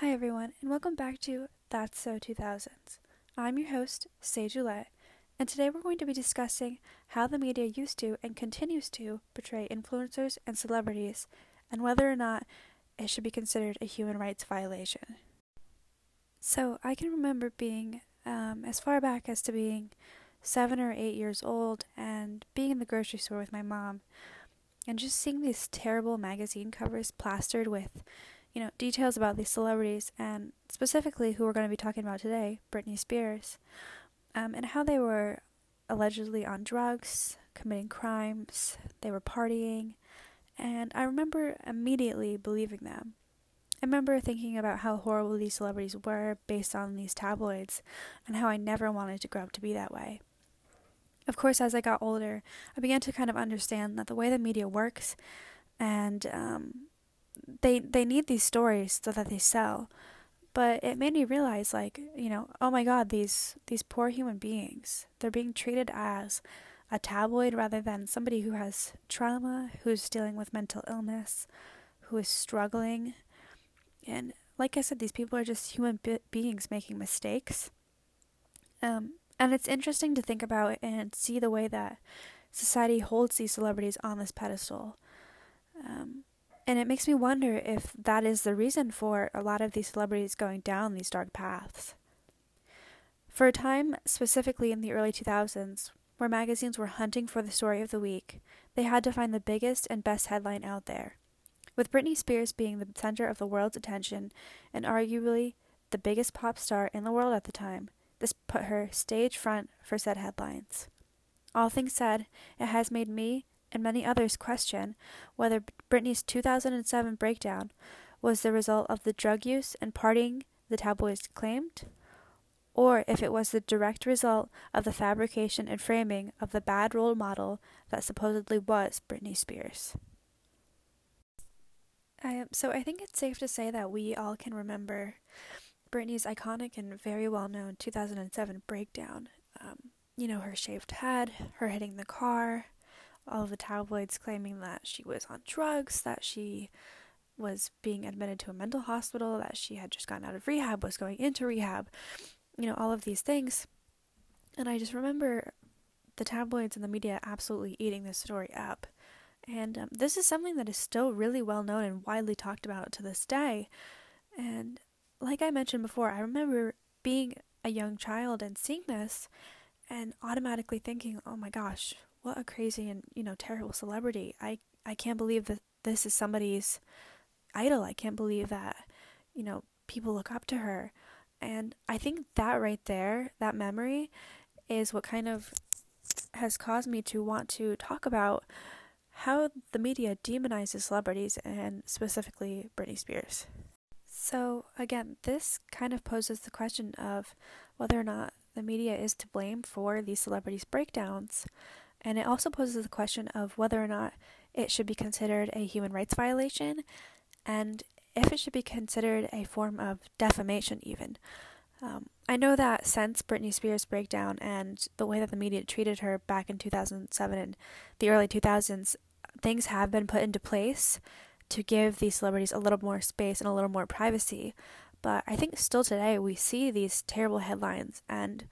Hi, everyone, and welcome back to That's So 2000s. I'm your host, Sage Roulette, and today we're going to be discussing how the media used to and continues to portray influencers and celebrities, and whether or not it should be considered a human rights violation. So, I can remember being um, as far back as to being seven or eight years old and being in the grocery store with my mom and just seeing these terrible magazine covers plastered with you know, details about these celebrities and specifically who we're going to be talking about today, Britney Spears, um, and how they were allegedly on drugs, committing crimes, they were partying, and I remember immediately believing them. I remember thinking about how horrible these celebrities were based on these tabloids and how I never wanted to grow up to be that way. Of course, as I got older, I began to kind of understand that the way the media works and um, they they need these stories so that they sell. But it made me realize like you know oh my god these these poor human beings they're being treated as a tabloid rather than somebody who has trauma who's dealing with mental illness who is struggling. And like i said these people are just human be- beings making mistakes. Um, and it's interesting to think about and see the way that society holds these celebrities on this pedestal. Um, and it makes me wonder if that is the reason for a lot of these celebrities going down these dark paths. For a time, specifically in the early 2000s, where magazines were hunting for the story of the week, they had to find the biggest and best headline out there. With Britney Spears being the center of the world's attention and arguably the biggest pop star in the world at the time, this put her stage front for said headlines. All things said, it has made me and many others question whether Britney's 2007 breakdown was the result of the drug use and partying the tabloids claimed, or if it was the direct result of the fabrication and framing of the bad role model that supposedly was Britney Spears. I, so I think it's safe to say that we all can remember Britney's iconic and very well known 2007 breakdown. Um, you know, her shaved head, her hitting the car, all of the tabloids claiming that she was on drugs, that she was being admitted to a mental hospital, that she had just gotten out of rehab, was going into rehab, you know, all of these things. And I just remember the tabloids and the media absolutely eating this story up. And um, this is something that is still really well known and widely talked about to this day. And like I mentioned before, I remember being a young child and seeing this and automatically thinking, oh my gosh, what a crazy and you know terrible celebrity. I I can't believe that this is somebody's idol. I can't believe that you know people look up to her. And I think that right there, that memory is what kind of has caused me to want to talk about how the media demonizes celebrities and specifically Britney Spears. So, again, this kind of poses the question of whether or not the media is to blame for these celebrities' breakdowns. And it also poses the question of whether or not it should be considered a human rights violation and if it should be considered a form of defamation, even. Um, I know that since Britney Spears' breakdown and the way that the media treated her back in 2007 and the early 2000s, things have been put into place to give these celebrities a little more space and a little more privacy. But I think still today we see these terrible headlines and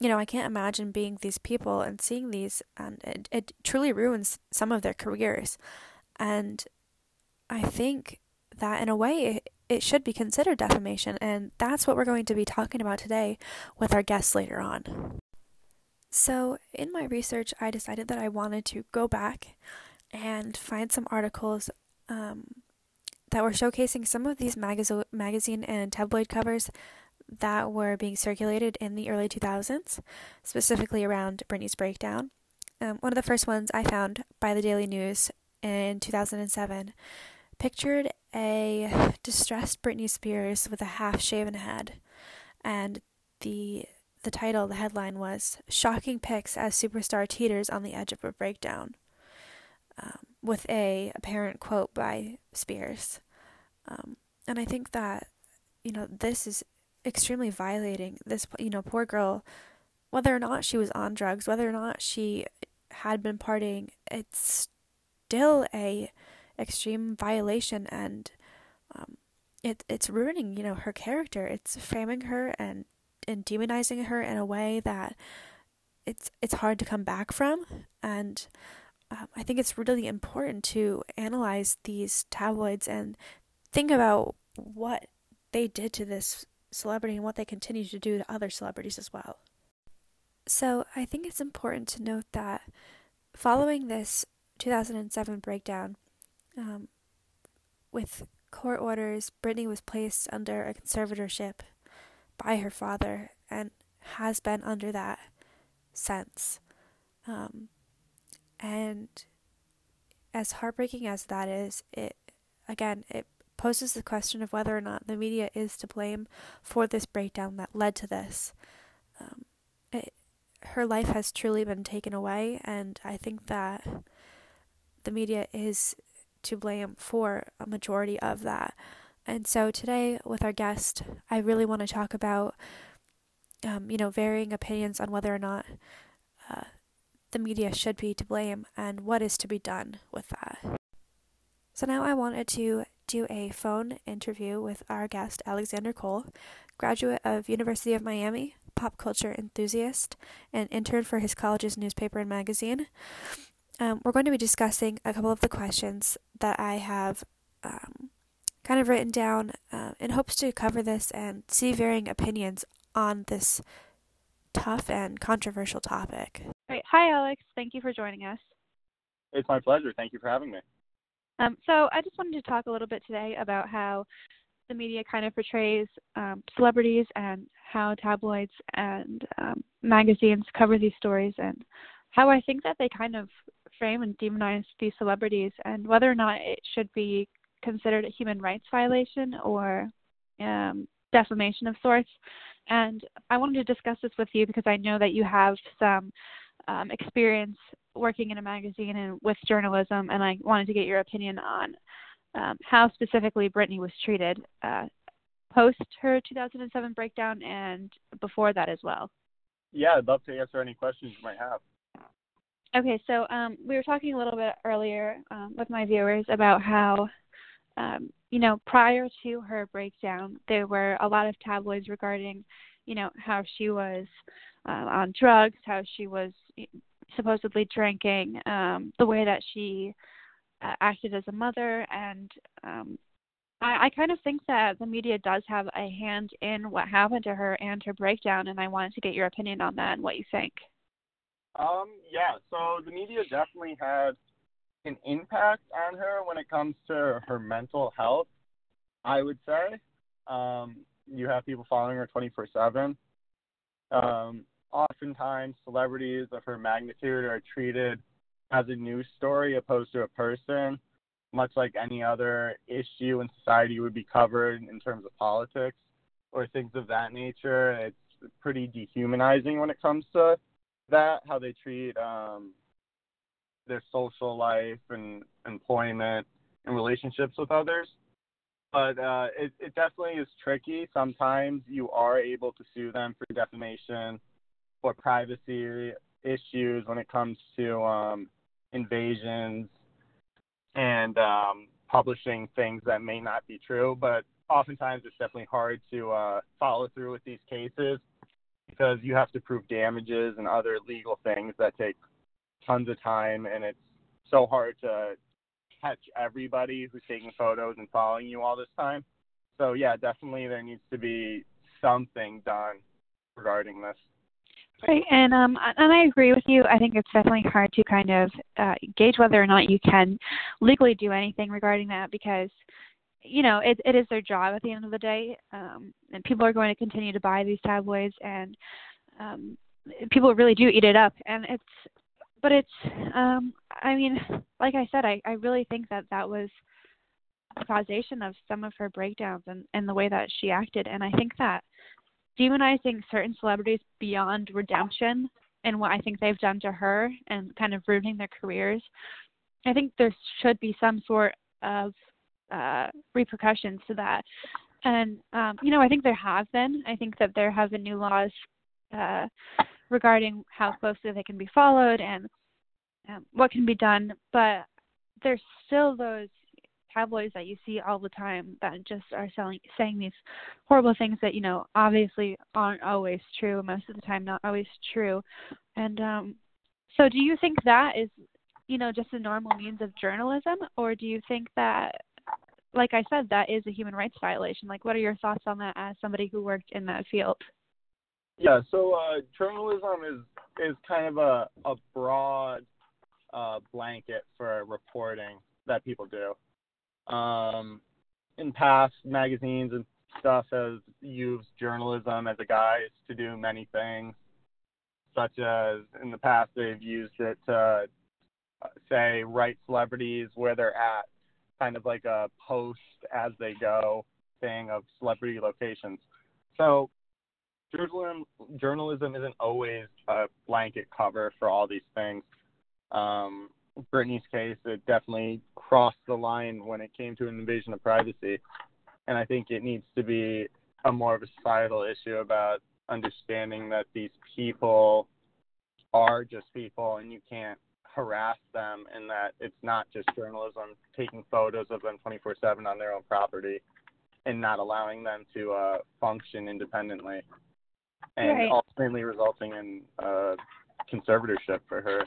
you know, I can't imagine being these people and seeing these, and it, it truly ruins some of their careers. And I think that in a way it, should be considered defamation, and that's what we're going to be talking about today with our guests later on. So, in my research, I decided that I wanted to go back and find some articles um, that were showcasing some of these magazine and tabloid covers that were being circulated in the early 2000s, specifically around Britney's breakdown. Um, one of the first ones I found by the Daily News in 2007 pictured a distressed Britney Spears with a half shaven head, and the the title, the headline was "Shocking Pics as Superstar Teeters on the Edge of a Breakdown," um, with a apparent quote by Spears. Um, and I think that you know this is extremely violating. This, you know, poor girl, whether or not she was on drugs, whether or not she had been partying, it's still a extreme violation and um, it it's ruining, you know, her character. It's framing her and and demonizing her in a way that it's it's hard to come back from and um, I think it's really important to analyze these tabloids and think about what they did to this celebrity and what they continue to do to other celebrities as well. So I think it's important to note that following this 2007 breakdown, um, with court orders, Britney was placed under a conservatorship by her father and has been under that since. Um, and as heartbreaking as that is, it again it poses the question of whether or not the media is to blame for this breakdown that led to this. Um, it, her life has truly been taken away, and I think that the media is to blame for a majority of that. And so today, with our guest, I really want to talk about, um, you know, varying opinions on whether or not uh, the media should be to blame and what is to be done with that. So now I wanted to do a phone interview with our guest Alexander Cole, graduate of University of Miami, pop culture enthusiast, and intern for his college's newspaper and magazine. Um, we're going to be discussing a couple of the questions that I have um, kind of written down uh, in hopes to cover this and see varying opinions on this tough and controversial topic. Great. Hi, Alex. Thank you for joining us. It's my pleasure. Thank you for having me. Um, so, I just wanted to talk a little bit today about how the media kind of portrays um, celebrities and how tabloids and um, magazines cover these stories, and how I think that they kind of frame and demonize these celebrities, and whether or not it should be considered a human rights violation or um, defamation of sorts. And I wanted to discuss this with you because I know that you have some um, experience working in a magazine and with journalism, and I wanted to get your opinion on um, how specifically Britney was treated uh, post her 2007 breakdown and before that as well. Yeah, I'd love to answer any questions you might have. Okay, so um, we were talking a little bit earlier um, with my viewers about how, um, you know, prior to her breakdown, there were a lot of tabloids regarding, you know, how she was uh, on drugs, how she was supposedly drinking, um, the way that she uh, acted as a mother, and um, I, I kind of think that the media does have a hand in what happened to her and her breakdown, and I wanted to get your opinion on that and what you think. Um, yeah, so the media definitely had an impact on her when it comes to her mental health. I would say, um, you have people following her 24 seven. Um, oftentimes celebrities of her magnitude are treated as a news story opposed to a person, much like any other issue in society would be covered in terms of politics or things of that nature. It's pretty dehumanizing when it comes to that, how they treat um, their social life and employment and relationships with others. But uh, it, it definitely is tricky. Sometimes you are able to sue them for defamation for privacy issues when it comes to um, invasions and um, publishing things that may not be true. But oftentimes it's definitely hard to uh, follow through with these cases because you have to prove damages and other legal things that take tons of time, and it's so hard to catch everybody who's taking photos and following you all this time. So yeah, definitely there needs to be something done regarding this. Right, and um, and I agree with you. I think it's definitely hard to kind of uh, gauge whether or not you can legally do anything regarding that because, you know, it it is their job at the end of the day, um, and people are going to continue to buy these tabloids, and um, people really do eat it up, and it's, but it's, um, I mean, like I said, I I really think that that was causation of some of her breakdowns and and the way that she acted, and I think that demonizing certain celebrities beyond redemption and what I think they've done to her and kind of ruining their careers. I think there should be some sort of uh, repercussions to that. And, um, you know, I think there have been. I think that there have been new laws uh, regarding how closely they can be followed and um, what can be done. But there's still those tabloids that you see all the time that just are selling saying these horrible things that you know obviously aren't always true most of the time not always true. And um so do you think that is you know just a normal means of journalism? Or do you think that like i said that is a human rights violation? Like what are your thoughts on that as somebody who worked in that field? Yeah so uh journalism is is kind of a a broad uh blanket for reporting that people do um, in past magazines and stuff has used journalism as a guise to do many things, such as in the past they've used it to say write celebrities where they're at, kind of like a post as they go thing of celebrity locations. So journalism journalism isn't always a blanket cover for all these things. Um, Britney's case, it definitely crossed the line when it came to an invasion of privacy. And I think it needs to be a more of a societal issue about understanding that these people are just people and you can't harass them and that it's not just journalism taking photos of them 24/7 on their own property and not allowing them to uh, function independently and right. ultimately resulting in uh, conservatorship for her.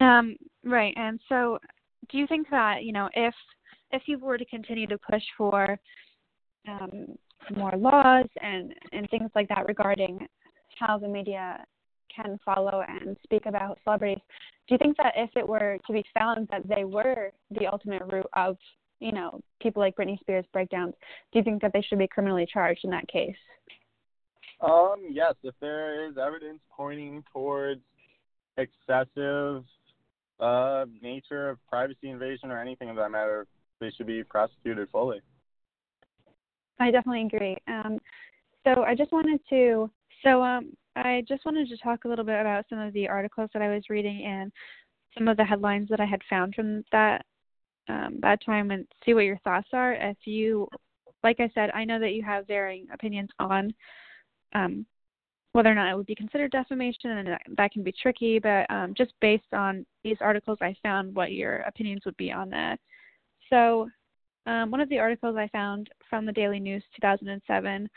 Um, right. And so, do you think that you know if if you were to continue to push for um, more laws and and things like that regarding how the media can follow and speak about celebrities, do you think that if it were to be found that they were the ultimate root of you know people like Britney Spears breakdowns, do you think that they should be criminally charged in that case? Um, yes, if there is evidence pointing towards excessive uh, nature of privacy invasion or anything of that matter, they should be prosecuted fully. I definitely agree. Um, so I just wanted to, so um, I just wanted to talk a little bit about some of the articles that I was reading and some of the headlines that I had found from that um, that time, and see what your thoughts are. If you, like I said, I know that you have varying opinions on um, whether or not it would be considered defamation, and that, that can be tricky. But um, just based on these articles, I found what your opinions would be on that. So, um, one of the articles I found from the Daily News 2007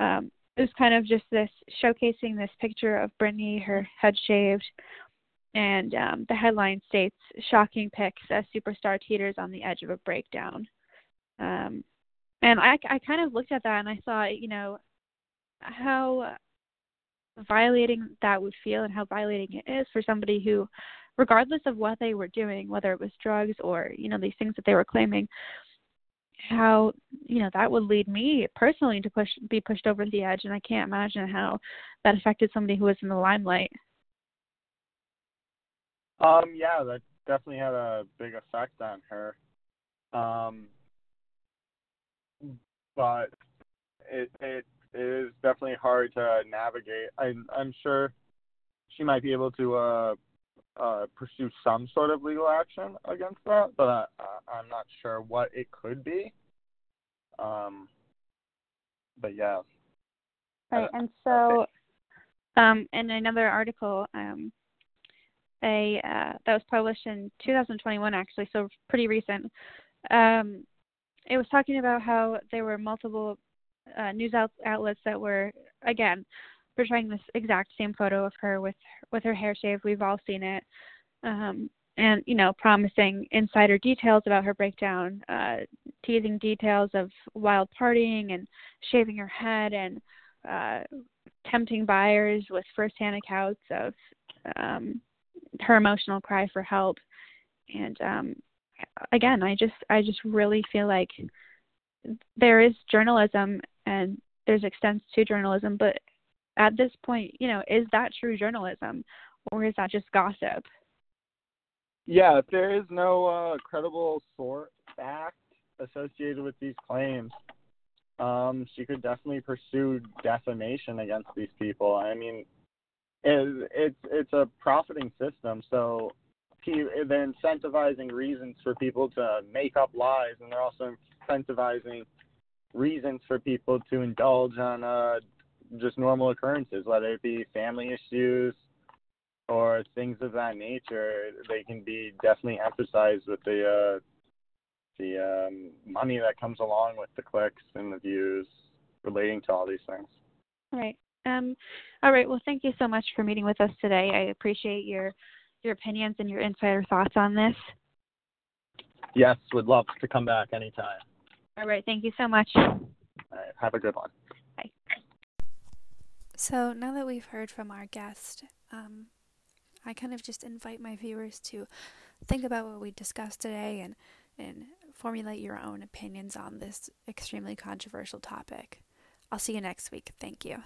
um, was kind of just this showcasing this picture of Britney, her head shaved, and um, the headline states "Shocking pics as superstar teeters on the edge of a breakdown." Um, and I, I kind of looked at that and I thought, you know, how violating that would feel and how violating it is for somebody who regardless of what they were doing whether it was drugs or you know these things that they were claiming how you know that would lead me personally to push be pushed over the edge. And i can't imagine how that affected somebody who was in the limelight. Um yeah that definitely had a big effect on her. Um but it it it is definitely hard to navigate. I, I'm sure she might be able to uh, uh, pursue some sort of legal action against that, but I, I'm not sure what it could be. Um, but yeah. Right, and so, um, in another article, um, a uh, that was published in 2021, actually, so pretty recent. Um, it was talking about how there were multiple uh, news out- outlets that were again portraying this exact same photo of her with with her hair shaved. We've all seen it, um, and you know, promising insider details about her breakdown, uh, teasing details of wild partying and shaving her head, and uh, tempting buyers with firsthand accounts of um, her emotional cry for help. And um, again, I just I just really feel like there is journalism and there's extents to journalism, but at this point, you know, is that true journalism or is that just gossip? Yeah, if there is no uh, credible source fact associated with these claims, um, she could definitely pursue defamation against these people. I mean, it, it's it's a profiting system, so they're incentivizing reasons for people to make up lies, and they're also incentivizing reasons for people to indulge on uh, just normal occurrences, whether it be family issues or things of that nature. They can be definitely emphasized with the uh, the um, money that comes along with the clicks and the views relating to all these things. Right. Um, all right. Well, thank you so much for meeting with us today. I appreciate your your opinions and your insider thoughts on this. Yes, would love to come back anytime. All right. Thank you so much. All right. Have a good one. Bye. So now that we've heard from our guest, um, I kind of just invite my viewers to think about what we discussed today and and formulate your own opinions on this extremely controversial topic. I'll see you next week. Thank you.